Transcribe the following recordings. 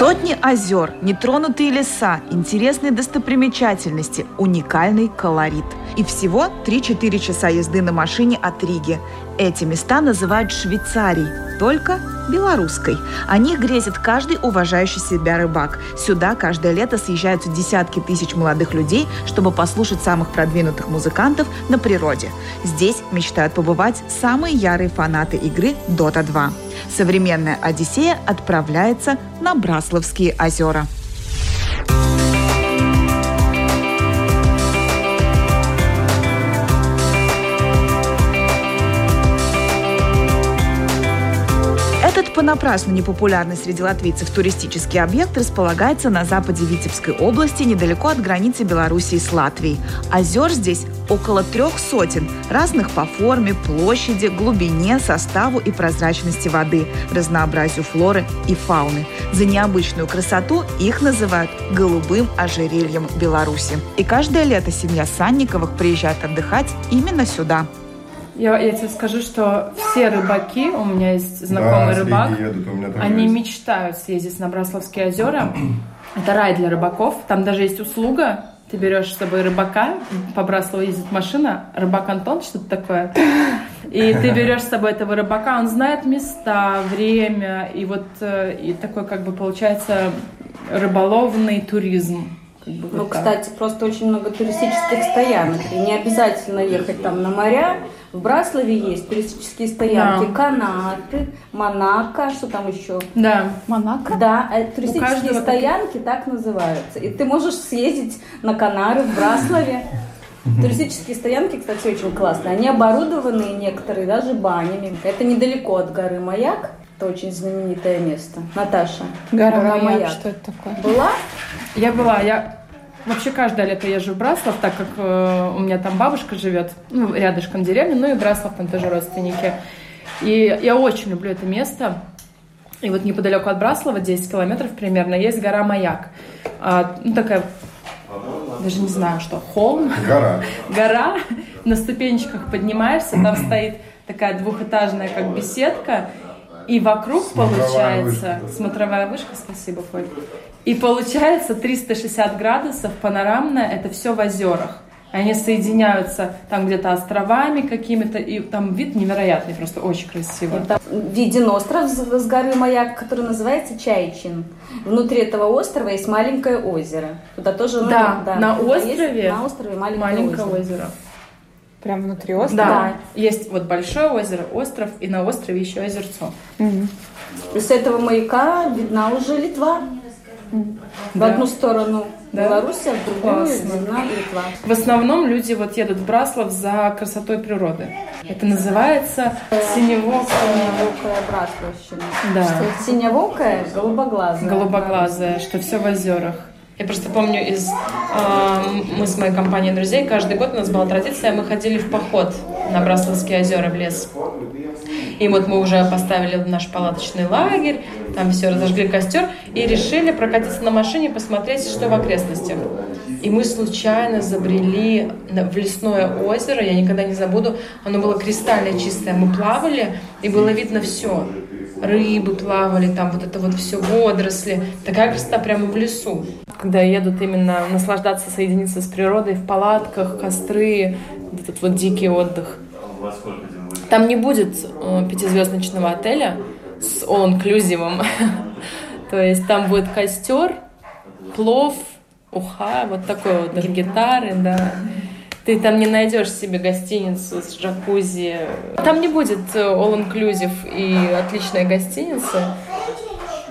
Сотни озер, нетронутые леса, интересные достопримечательности, уникальный колорит. И всего 3-4 часа езды на машине от Риги. Эти места называют Швейцарией, только белорусской. О них грезит каждый уважающий себя рыбак. Сюда каждое лето съезжаются десятки тысяч молодых людей, чтобы послушать самых продвинутых музыкантов на природе. Здесь мечтают побывать самые ярые фанаты игры Dota 2. Современная Одиссея отправляется на Брасловские озера. Понапрасну непопулярный среди латвийцев туристический объект располагается на западе Витебской области, недалеко от границы Белоруссии с Латвией. Озер здесь около трех сотен, разных по форме, площади, глубине, составу и прозрачности воды, разнообразию флоры и фауны. За необычную красоту их называют голубым ожерельем Беларуси. И каждое лето семья Санниковых приезжает отдыхать именно сюда. Я, я тебе скажу, что все рыбаки, у меня есть знакомый Да, рыбак, едут, у меня они есть. мечтают съездить на Брасловские озера. Это рай для рыбаков. Там даже есть услуга. Ты берешь с собой рыбака, по Браслову ездит машина, рыбак Антон, что-то такое. И ты берешь с собой этого рыбака, он знает места, время, и вот э, и такой как бы получается рыболовный туризм. Как бы Ну, вот так. кстати, просто очень много туристических стоянок. И не обязательно ехать там на моря. В Браславе есть туристические стоянки. Да. Канаты, Монако, что там еще? Да. Монако? Да, э, туристические стоянки так называются. И ты можешь съездить на Канары в Браславе. Туристические стоянки, кстати, очень классные. Они оборудованы некоторые даже банями. Это недалеко от горы Маяк. Это очень знаменитое место. Наташа. Гора Маяк, что это такое? Была? Я была, я вообще каждое лето езжу в Браслав, так как э, у меня там бабушка живет, ну, рядышком деревня, ну и Браслав там тоже родственники. И я очень люблю это место. И вот неподалеку от Браслава, 10 километров примерно, есть гора Маяк. А, ну, такая, даже не знаю, что, холм, Гора. гора, на ступенечках поднимаешься, там стоит такая двухэтажная как беседка, и вокруг Смотровая получается вышка. смотровая вышка, спасибо, Коль. И получается 360 градусов панорамная, это все в озерах. Они соединяются там где-то островами какими-то, и там вид невероятный, просто очень красиво. Там виден остров с горы Маяк, который называется Чайчин. Внутри этого острова есть маленькое озеро. Туда тоже ну, Да, на туда есть острове на острове маленькое, Маленькое озеро. озеро. Прям внутри острова? Да. Есть вот большое озеро, остров, и на острове еще озерцо. И с этого маяка видна уже Литва. В Да. одну сторону Да. Беларусь, а в другую Литва. В основном люди вот едут в Браслав за красотой природы. Это называется синевокая, Синевокая братствовщина. да, Синевокая, голубоглазая. голубоглазая, что все в озерах. Я просто помню из... э, мы с моей компанией друзей, каждый год у нас была традиция, мы ходили в поход на Браславские озера в лес. И вот мы уже поставили наш палаточный лагерь, там все, разожгли костер и решили прокатиться на машине, посмотреть, что в окрестностях. И мы случайно забрели в лесное озеро, я никогда не забуду, оно было кристально чистое. Мы плавали, и было видно все. Рыбы плавали, там вот это вот все, водоросли. Такая красота прямо в лесу. Когда едут именно наслаждаться, соединиться с природой в палатках, костры, этот вот дикий отдых. Там не будет э, пятизвездочного отеля с all-inclusive. То есть там будет костер, плов, уха, вот такой вот, даже гитары, да. Ты там не найдешь себе гостиницу с джакузи. Там не будет э, all-inclusive и отличная гостиница,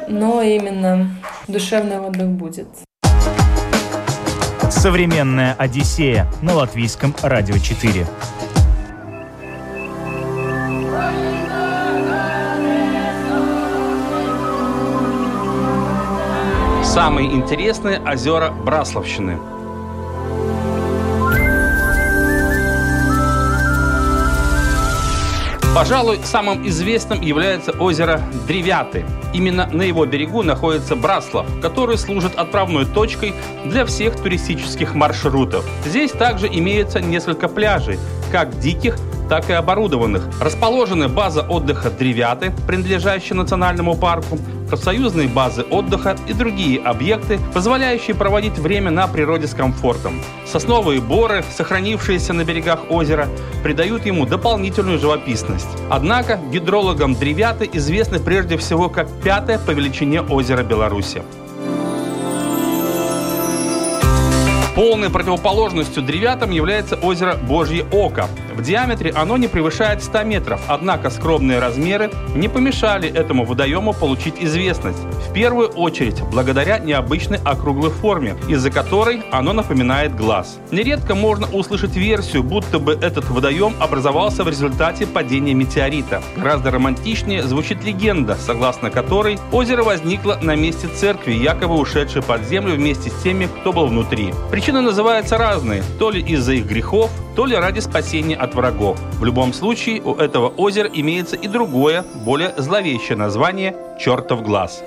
но именно душевный отдых будет. Современная Одиссея на латвийском радио 4. Самые интересные озера Брасловщины. Пожалуй, самым известным является озеро Древяты. Именно на его берегу находится Браслов, который служит отправной точкой для всех туристических маршрутов. Здесь также имеется несколько пляжей, как диких, так и оборудованных. Расположена база отдыха Древяты, принадлежащая национальному парку, профсоюзные базы отдыха и другие объекты, позволяющие проводить время на природе с комфортом. Сосновые боры, сохранившиеся на берегах озера, придают ему дополнительную живописность. Однако гидрологам Древяты известны прежде всего как пятое по величине озеро Беларуси. Полной противоположностью древятам является озеро Божье Око. В диаметре оно не превышает 100 метров, однако скромные размеры не помешали этому водоему получить известность. В первую очередь благодаря необычной округлой форме, из-за которой оно напоминает глаз. Нередко можно услышать версию, будто бы этот водоем образовался в результате падения метеорита. Гораздо романтичнее звучит легенда, согласно которой озеро возникло на месте церкви, якобы ушедшей под землю вместе с теми, кто был внутри. Причины называются разные, то ли из-за их грехов, то ли ради спасения от врагов. В любом случае, у этого озера имеется и другое, более зловещее название «Чертов глаз».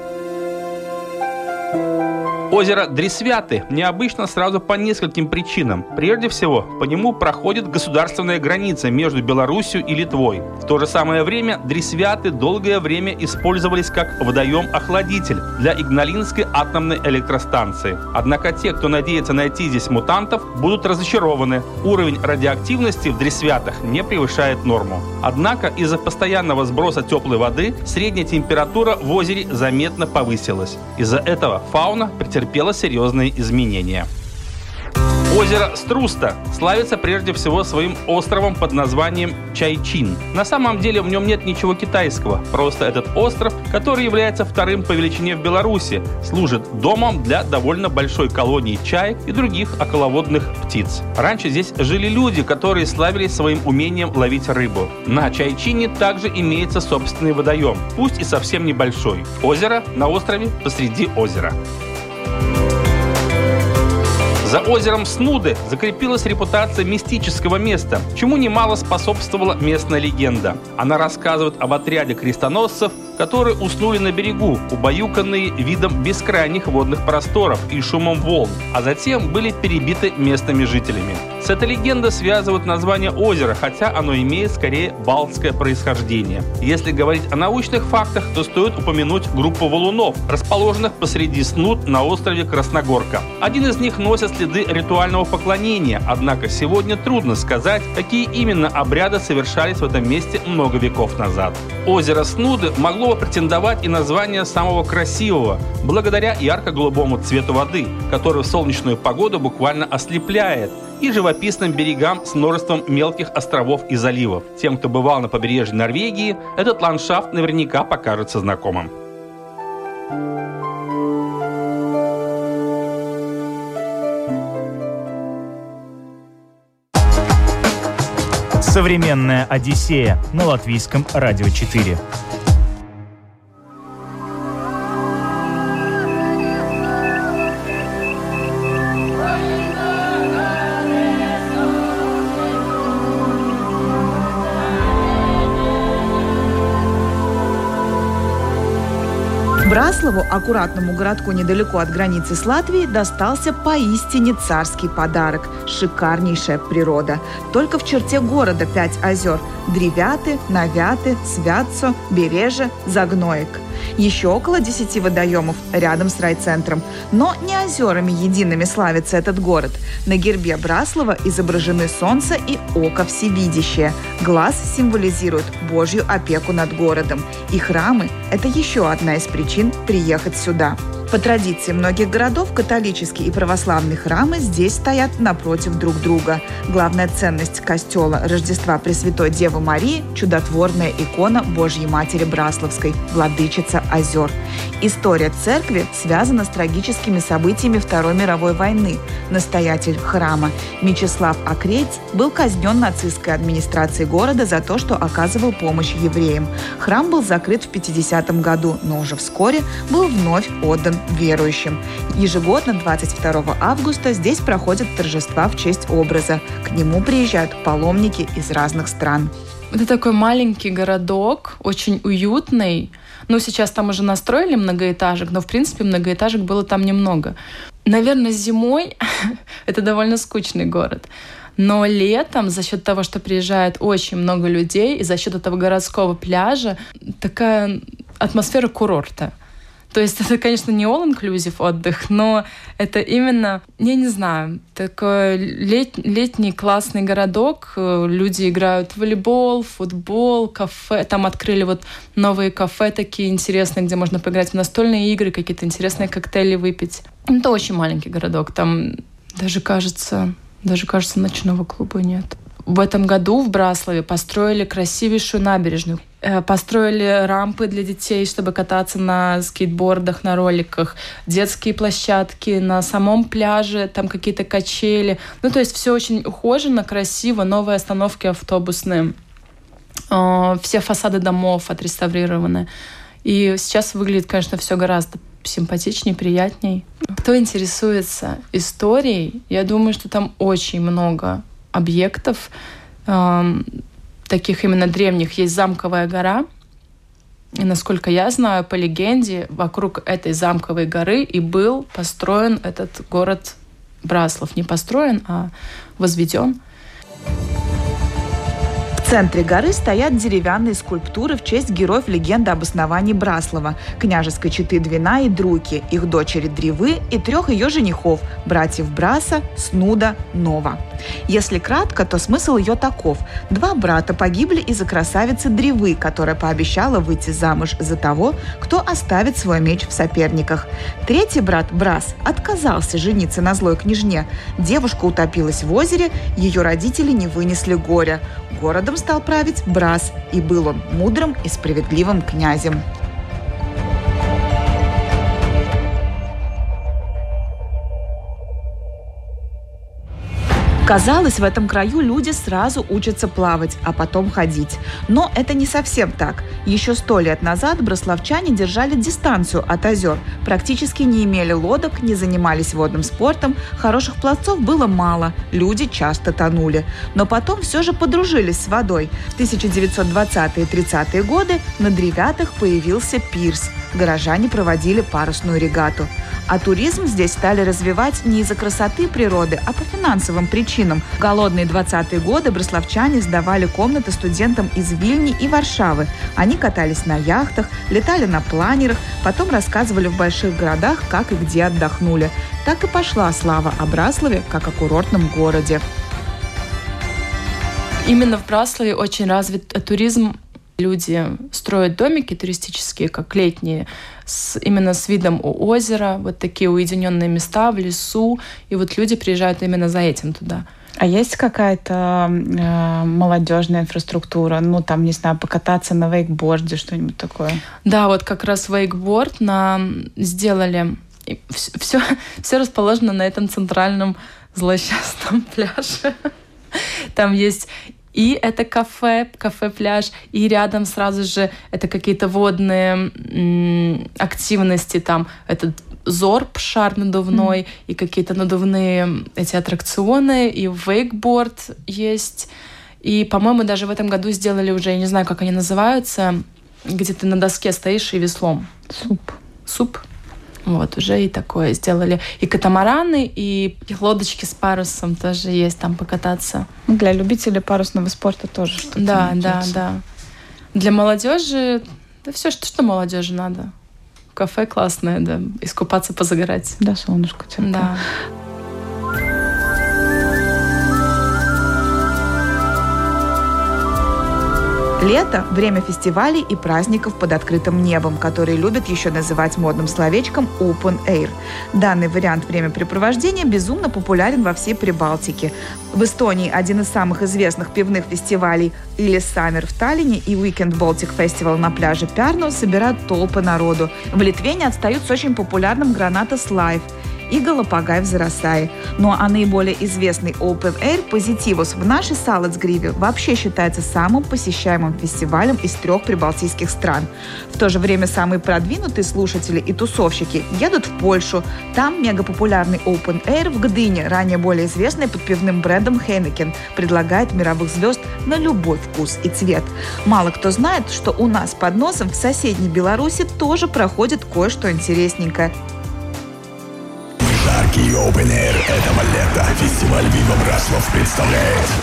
Озеро Дресвяты необычно сразу по нескольким причинам. Прежде всего, по нему проходит государственная граница между Белоруссией и Литвой. В то же самое время Дресвяты долгое время использовались как водоем-охладитель для Игналинской атомной электростанции. Однако те, кто надеется найти здесь мутантов, будут разочарованы. Уровень радиоактивности в Дресвятах не превышает норму. Однако из-за постоянного сброса теплой воды средняя температура в озере заметно повысилась. Из-за этого фауна претерпела претерпело серьезные изменения. Озеро Струста славится прежде всего своим островом под названием Чайчин. На самом деле в нем нет ничего китайского, просто этот остров, который является вторым по величине в Беларуси, служит домом для довольно большой колонии чаек и других околоводных птиц. Раньше здесь жили люди, которые славились своим умением ловить рыбу. На Чайчине также имеется собственный водоем, пусть и совсем небольшой. Озеро на острове посреди озера. За озером Снуды закрепилась репутация мистического места, чему немало способствовала местная легенда. Она рассказывает об отряде крестоносцев, которые уснули на берегу, убаюканные видом бескрайних водных просторов и шумом волн, а затем были перебиты местными жителями. С этой легендой связывают название озера, хотя оно имеет скорее балтское происхождение. Если говорить о научных фактах, то стоит упомянуть группу валунов, расположенных посреди снуд на острове Красногорка. Один из них носит следы ритуального поклонения, однако сегодня трудно сказать, какие именно обряды совершались в этом месте много веков назад. Озеро Снуды могло бы претендовать и название самого красивого, благодаря ярко-голубому цвету воды, который в солнечную погоду буквально ослепляет, и живописным берегам с множеством мелких островов и заливов. Тем, кто бывал на побережье Норвегии, этот ландшафт наверняка покажется знакомым. Современная Одиссея на латвийском радио 4. Браслову, аккуратному городку недалеко от границы с Латвией, достался поистине царский подарок – шикарнейшая природа. Только в черте города пять озер – Древяты, Навяты, Святцо, Береже, Загноек – еще около 10 водоемов рядом с райцентром. Но не озерами едиными славится этот город. На гербе Браслова изображены солнце и око всевидящее. Глаз символизирует Божью опеку над городом. И храмы – это еще одна из причин приехать сюда. По традиции многих городов католические и православные храмы здесь стоят напротив друг друга. Главная ценность костела Рождества Пресвятой Девы Марии – чудотворная икона Божьей Матери Брасловской, владычица озер. История церкви связана с трагическими событиями Второй мировой войны. Настоятель храма Мечислав Акрейц был казнен нацистской администрацией города за то, что оказывал помощь евреям. Храм был закрыт в 50 году, но уже вскоре был вновь отдан верующим. Ежегодно 22 августа здесь проходят торжества в честь образа. К нему приезжают паломники из разных стран. Это такой маленький городок, очень уютный. Ну, сейчас там уже настроили многоэтажек, но, в принципе, многоэтажек было там немного. Наверное, зимой это довольно скучный город. Но летом за счет того, что приезжает очень много людей, и за счет этого городского пляжа, такая атмосфера курорта. То есть это, конечно, не all-inclusive отдых, но это именно, я не знаю, такой лет, летний классный городок. Люди играют в волейбол, футбол, кафе. Там открыли вот новые кафе такие интересные, где можно поиграть в настольные игры, какие-то интересные коктейли выпить. Это очень маленький городок. Там даже кажется, даже кажется, ночного клуба нет. В этом году в Браславе построили красивейшую набережную. Э, построили рампы для детей, чтобы кататься на скейтбордах, на роликах, детские площадки на самом пляже, там какие-то качели. Ну, то есть все очень ухожено, красиво, новые остановки автобусные. Э, все фасады домов отреставрированы. И сейчас выглядит, конечно, все гораздо симпатичнее, приятней. Кто интересуется историей, я думаю, что там очень много объектов, э, таких именно древних. Есть замковая гора, и, насколько я знаю, по легенде, вокруг этой замковой горы и был построен этот город Браслов. Не построен, а возведен центре горы стоят деревянные скульптуры в честь героев легенды об основании Браслова, княжеской четы Двина и Друки, их дочери Древы и трех ее женихов, братьев Браса, Снуда, Нова. Если кратко, то смысл ее таков. Два брата погибли из-за красавицы Древы, которая пообещала выйти замуж за того, кто оставит свой меч в соперниках. Третий брат Брас отказался жениться на злой княжне. Девушка утопилась в озере, ее родители не вынесли горя. Городом стал править Брас, и был он мудрым и справедливым князем. Казалось, в этом краю люди сразу учатся плавать, а потом ходить. Но это не совсем так. Еще сто лет назад брославчане держали дистанцию от озер, практически не имели лодок, не занимались водным спортом, хороших пловцов было мало, люди часто тонули. Но потом все же подружились с водой. В 1920-е и 30-е годы на Древятах появился пирс. Горожане проводили парусную регату. А туризм здесь стали развивать не из-за красоты природы, а по финансовым причинам. В голодные 20-е годы брославчане сдавали комнаты студентам из Вильни и Варшавы. Они катались на яхтах, летали на планерах, потом рассказывали в больших городах, как и где отдохнули. Так и пошла слава о Браславе, как о курортном городе. Именно в Браславе очень развит туризм Люди строят домики туристические, как летние, с, именно с видом у озера, вот такие уединенные места в лесу, и вот люди приезжают именно за этим туда. А есть какая-то э, молодежная инфраструктура? Ну, там, не знаю, покататься на вейкборде, что-нибудь такое? Да, вот как раз вейкборд нам сделали. Все, все расположено на этом центральном злосчастном пляже. Там есть и это кафе, кафе-пляж, и рядом сразу же это какие-то водные активности, там этот зорб, шар надувной, mm. и какие-то надувные эти аттракционы, и вейкборд есть. И, по-моему, даже в этом году сделали уже, я не знаю, как они называются, где ты на доске стоишь и веслом. Суп. Суп? Вот, уже и такое сделали. И катамараны, и лодочки с парусом тоже есть там покататься. Для любителей парусного спорта тоже что-то. Да, да, да. Для молодежи, да все, что, что молодежи надо. Кафе классное, да, искупаться, позагорать. Да, солнышко теплое. Да. Лето – время фестивалей и праздников под открытым небом, которые любят еще называть модным словечком open air. Данный вариант времяпрепровождения безумно популярен во всей Прибалтике. В Эстонии один из самых известных пивных фестивалей или Summer в Таллине и Weekend Baltic Festival на пляже Пярну собирают толпы народу. В Литве не отстают с очень популярным Гранатас Live – и Галапагай в Зарасае. Ну а наиболее известный Open Air Позитивус в нашей Салацгриве вообще считается самым посещаемым фестивалем из трех прибалтийских стран. В то же время самые продвинутые слушатели и тусовщики едут в Польшу. Там мегапопулярный Open Air в Гдыне, ранее более известный под пивным брендом Heineken, предлагает мировых звезд на любой вкус и цвет. Мало кто знает, что у нас под носом в соседней Беларуси тоже проходит кое-что интересненькое. Open Air. Этого лета фестиваль Вива Браслов представляет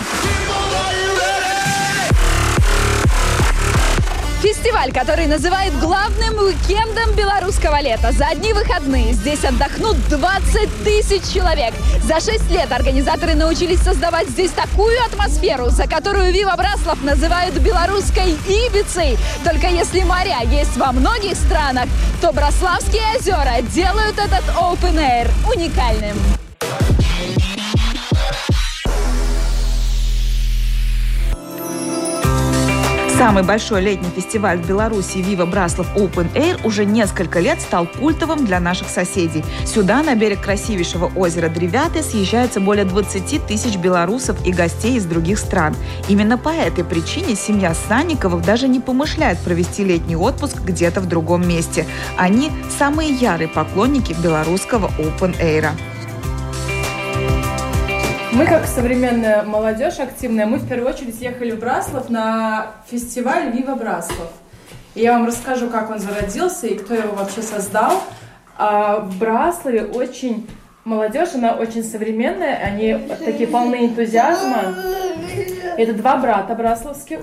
Фестиваль, который называют главным уикендом белорусского лета. За одни выходные здесь отдохнут 20 тысяч человек. За 6 лет организаторы научились создавать здесь такую атмосферу, за которую Вива Браслов называют белорусской Ибицей. Только если моря есть во многих странах, то Браславские озера делают этот open air уникальным. Самый большой летний фестиваль в Беларуси «Вива Браслов Open Air» уже несколько лет стал культовым для наших соседей. Сюда, на берег красивейшего озера Древяты, съезжается более 20 тысяч белорусов и гостей из других стран. Именно по этой причине семья Санниковых даже не помышляет провести летний отпуск где-то в другом месте. Они – самые ярые поклонники белорусского Open Air. Мы, как современная молодежь активная, мы в первую очередь ехали в Браслов на фестиваль «Вива Браслов». И я вам расскажу, как он зародился и кто его вообще создал. А в Браславе очень молодежь, она очень современная, они такие полны энтузиазма. Это два брата брасловских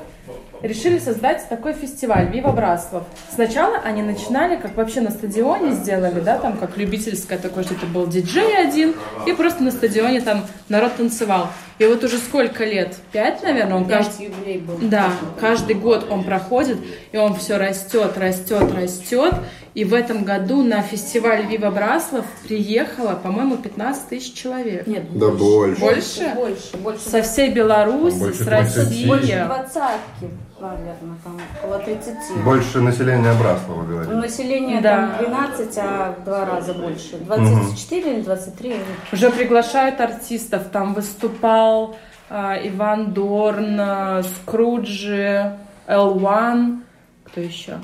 решили создать такой фестиваль «Вива Браслов». Сначала они начинали, как вообще на стадионе сделали, да, там как любительское такое, что это был диджей один, и просто на стадионе там народ танцевал. И вот уже сколько лет? Пять, наверное, он каждый... был. Да, каждый год он проходит, и он все растет, растет, растет. И в этом году на фестиваль Вива Браслов приехало, по-моему, 15 тысяч человек. Нет, Да больше. Больше? Больше, больше. Со всей Беларуси, Больше с 30. России. Больше двадцатки, наверное, там около 30. Больше населения Браслова, говорит. Население Да. там 12, а в два раза больше. 24 или 23. Уже приглашают артистов. Там выступал а, Иван Дорн, а, Скруджи, L1. Кто еще?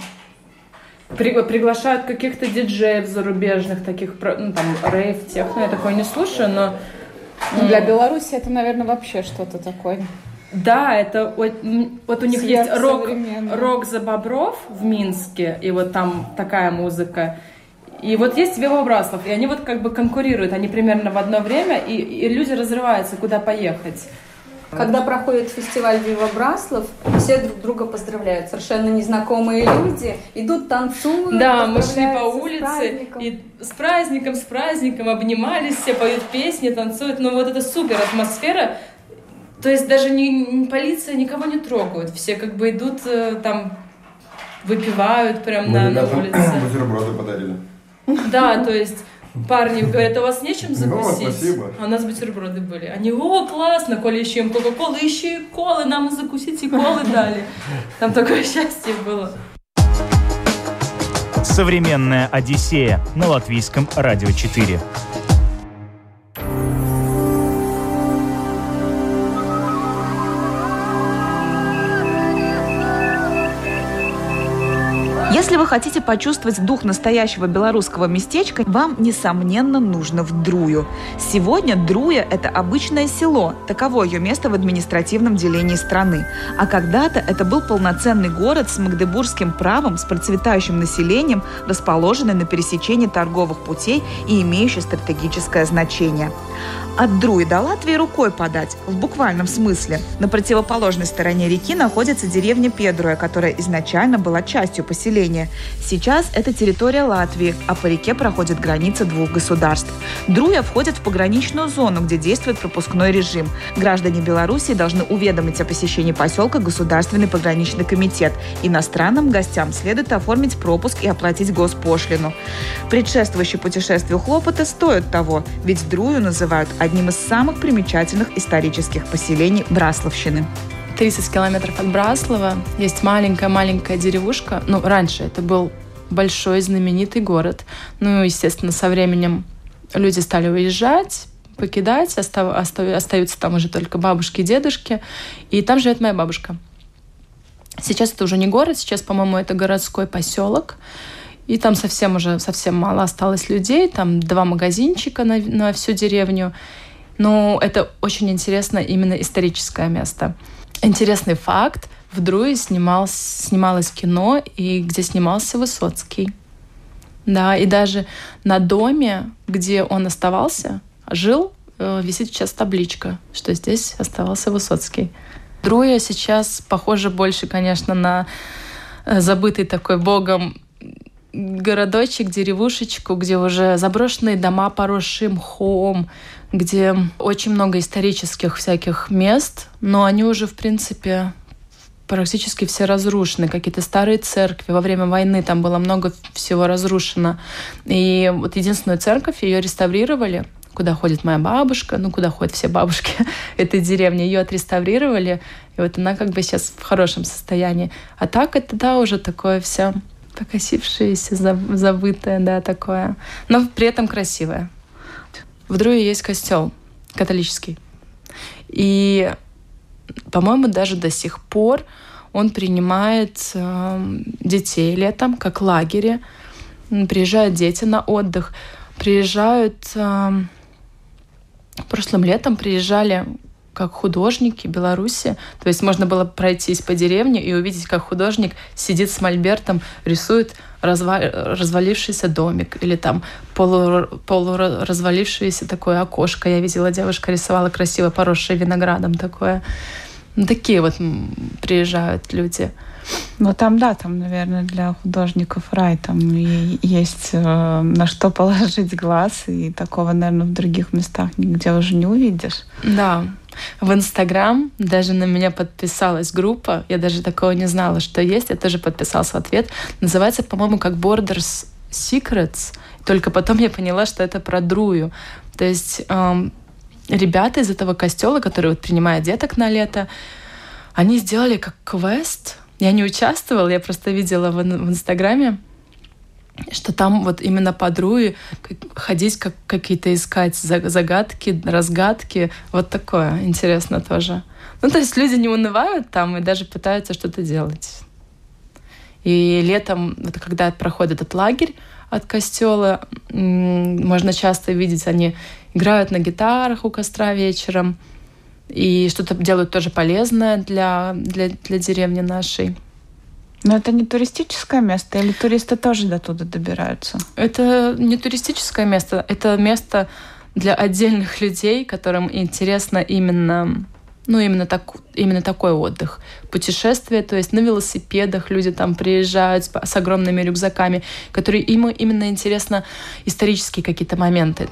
При- приглашают каких-то диджеев зарубежных, таких, ну, там, рейв, техно, я такое не слушаю, но Для Беларуси это, наверное, вообще что-то такое. Да, это вот, вот у них есть рок, рок за Бобров в Минске, и вот там такая музыка. И вот есть Вива Браслов, и они вот как бы конкурируют, они примерно в одно время, и, и люди разрываются, куда поехать. Когда проходит фестиваль Вива Браслов, все друг друга поздравляют. Совершенно незнакомые люди идут, танцуют. Да, мы шли по с улице, праздником. и с праздником, с праздником обнимались, все поют песни, танцуют. Ну вот это супер атмосфера. То есть даже не, не полиция никого не трогают. Все как бы идут э, там, выпивают прям на, на улице. бутерброды подарили. Да, то есть парни говорят, а у вас нечем закусить? спасибо. А у нас бутерброды были. Они, о, классно, коли еще им кока-колы, еще и колы, нам и закусить, и колы дали. Там такое счастье было. Современная Одиссея на латвийском радио 4. Если вы хотите почувствовать дух настоящего белорусского местечка, вам, несомненно, нужно в Друю. Сегодня Друя – это обычное село, таково ее место в административном делении страны. А когда-то это был полноценный город с магдебургским правом, с процветающим населением, расположенный на пересечении торговых путей и имеющий стратегическое значение. От Друи до Латвии рукой подать, в буквальном смысле. На противоположной стороне реки находится деревня Педруя, которая изначально была частью поселения. Сейчас это территория Латвии, а по реке проходит граница двух государств. Друя входит в пограничную зону, где действует пропускной режим. Граждане Беларуси должны уведомить о посещении поселка Государственный пограничный комитет. Иностранным гостям следует оформить пропуск и оплатить госпошлину. Предшествующие путешествию хлопоты стоят того, ведь Друю называют одним из самых примечательных исторических поселений Брасловщины. 30 километров от Браслова есть маленькая-маленькая деревушка. Ну, раньше это был большой знаменитый город. Ну, естественно, со временем люди стали уезжать, покидать, остав, остав, остаются там уже только бабушки и дедушки. И там живет моя бабушка. Сейчас это уже не город, сейчас, по-моему, это городской поселок. И там совсем уже совсем мало осталось людей, там два магазинчика на, на всю деревню. Но это очень интересно именно историческое место. Интересный факт. В Друе снимал, снималось кино, и где снимался Высоцкий. Да, и даже на доме, где он оставался, жил, э, висит сейчас табличка, что здесь оставался Высоцкий. Друя сейчас похоже больше, конечно, на э, забытый такой богом городочек, деревушечку, где уже заброшенные дома, поросшие мхом, где очень много исторических всяких мест, но они уже, в принципе, практически все разрушены. Какие-то старые церкви. Во время войны там было много всего разрушено. И вот единственную церковь ее реставрировали куда ходит моя бабушка, ну, куда ходят все бабушки этой деревни, ее отреставрировали, и вот она как бы сейчас в хорошем состоянии. А так это, да, уже такое все покосившееся, забытое, да, такое. Но при этом красивое. В Друе есть костел католический. И, по-моему, даже до сих пор он принимает э, детей летом, как лагере. Приезжают дети на отдых. Приезжают... Э, прошлым летом приезжали как художники Беларуси. То есть можно было пройтись по деревне и увидеть, как художник сидит с мольбертом, рисует разва... развалившийся домик или там полу... полуразвалившееся такое окошко. Я видела, девушка рисовала красиво поросшее виноградом такое. Ну, такие вот приезжают люди. Ну там, да, там, наверное, для художников рай, там и есть э, на что положить глаз, и такого, наверное, в других местах нигде уже не увидишь. Да. В Инстаграм. Даже на меня подписалась группа, я даже такого не знала, что есть, я тоже подписался в ответ. Называется, по-моему, как Borders Secrets, только потом я поняла, что это про Друю. То есть эм, ребята из этого костела, которые вот принимают деток на лето, они сделали как квест, я не участвовала, я просто видела в, в Инстаграме, что там вот именно по Друи ходить, как какие-то искать загадки, разгадки. Вот такое интересно тоже. Ну, то есть люди не унывают там и даже пытаются что-то делать. И летом, вот когда проходит этот лагерь от костела, можно часто видеть, они играют на гитарах у костра вечером, и что-то делают тоже полезное для, для, для деревни нашей. Но это не туристическое место, или туристы тоже до туда добираются? Это не туристическое место, это место для отдельных людей, которым интересно именно ну, именно, так, именно такой отдых. Путешествия, то есть на велосипедах люди там приезжают с, с огромными рюкзаками, которые им именно интересно исторические какие-то моменты.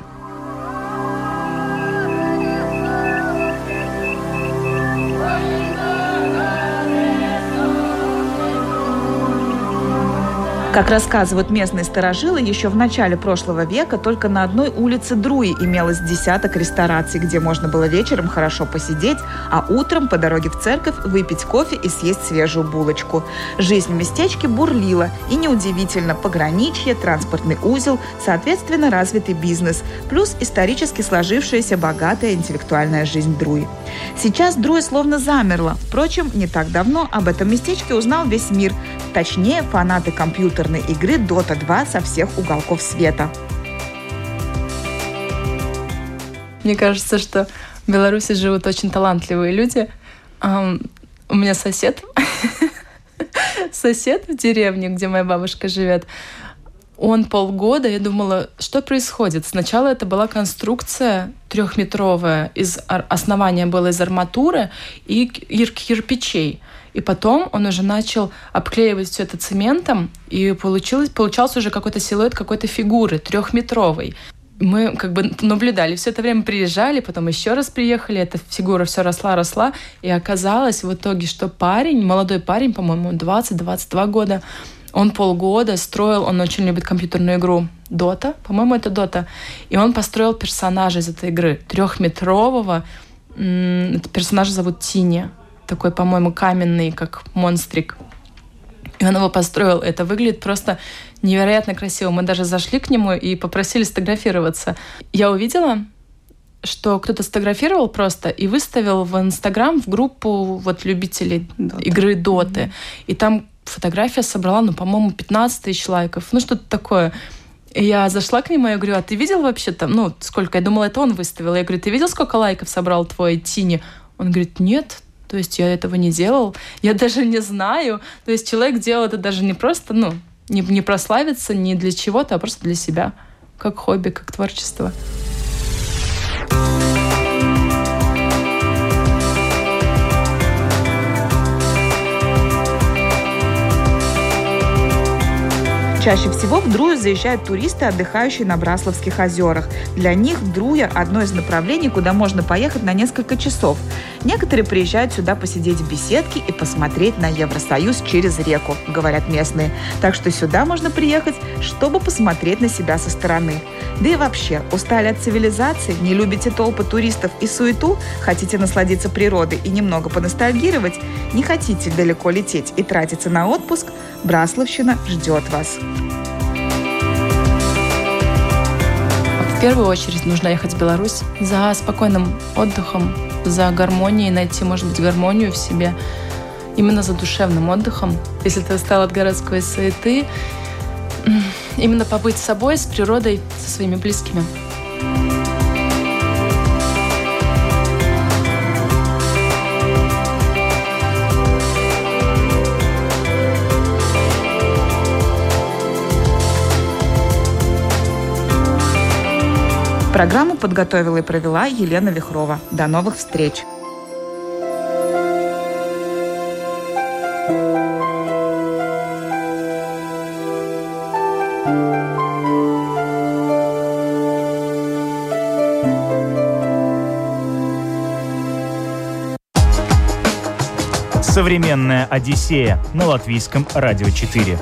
Как рассказывают местные старожилы, еще в начале прошлого века только на одной улице Друи имелось десяток рестораций, где можно было вечером хорошо посидеть, а утром по дороге в церковь выпить кофе и съесть свежую булочку. Жизнь в местечке бурлила, и неудивительно, пограничье, транспортный узел, соответственно, развитый бизнес, плюс исторически сложившаяся богатая интеллектуальная жизнь Друи. Сейчас Друи словно замерла. Впрочем, не так давно об этом местечке узнал весь мир, точнее, фанаты компьютера компьютерной игры Dota 2 со всех уголков света. Мне кажется, что в Беларуси живут очень талантливые люди. У меня сосед, сосед в деревне, где моя бабушка живет, он полгода, я думала, что происходит. Сначала это была конструкция трехметровая, из основания было из арматуры и кирпичей. И потом он уже начал обклеивать все это цементом, и получилось, получался уже какой-то силуэт какой-то фигуры трехметровой. Мы как бы наблюдали, все это время приезжали, потом еще раз приехали, эта фигура все росла, росла, и оказалось в итоге, что парень, молодой парень, по-моему, 20-22 года, он полгода строил, он очень любит компьютерную игру Дота, по-моему, это Дота, и он построил персонажа из этой игры, трехметрового, персонажа зовут Тини, такой, по-моему, каменный, как монстрик. И он его построил. Это выглядит просто невероятно красиво. Мы даже зашли к нему и попросили сфотографироваться. Я увидела, что кто-то сфотографировал просто и выставил в Инстаграм в группу вот любителей Дота. игры Доты. Mm-hmm. И там фотография собрала, ну, по-моему, 15 тысяч лайков. Ну, что-то такое. И я зашла к нему, и говорю, а ты видел вообще там, ну, сколько? Я думала, это он выставил. Я говорю, ты видел, сколько лайков собрал твой Тини? Он говорит, нет, то есть я этого не делал, я даже не знаю. То есть человек делал это даже не просто, ну, не, не прославиться, не для чего-то, а просто для себя, как хобби, как творчество. Чаще всего в Друю заезжают туристы, отдыхающие на Брасловских озерах. Для них Друя – одно из направлений, куда можно поехать на несколько часов. Некоторые приезжают сюда посидеть в беседке и посмотреть на Евросоюз через реку, говорят местные. Так что сюда можно приехать, чтобы посмотреть на себя со стороны. Да и вообще, устали от цивилизации, не любите толпы туристов и суету, хотите насладиться природой и немного поностальгировать, не хотите далеко лететь и тратиться на отпуск, Брасловщина ждет вас. В первую очередь нужно ехать в Беларусь за спокойным отдыхом, за гармонией, найти, может быть, гармонию в себе, именно за душевным отдыхом. Если ты устал от городской суеты, именно побыть с собой, с природой, со своими близкими. Программу подготовила и провела Елена Вихрова. До новых встреч! Современная Одиссея на латвийском радио 4.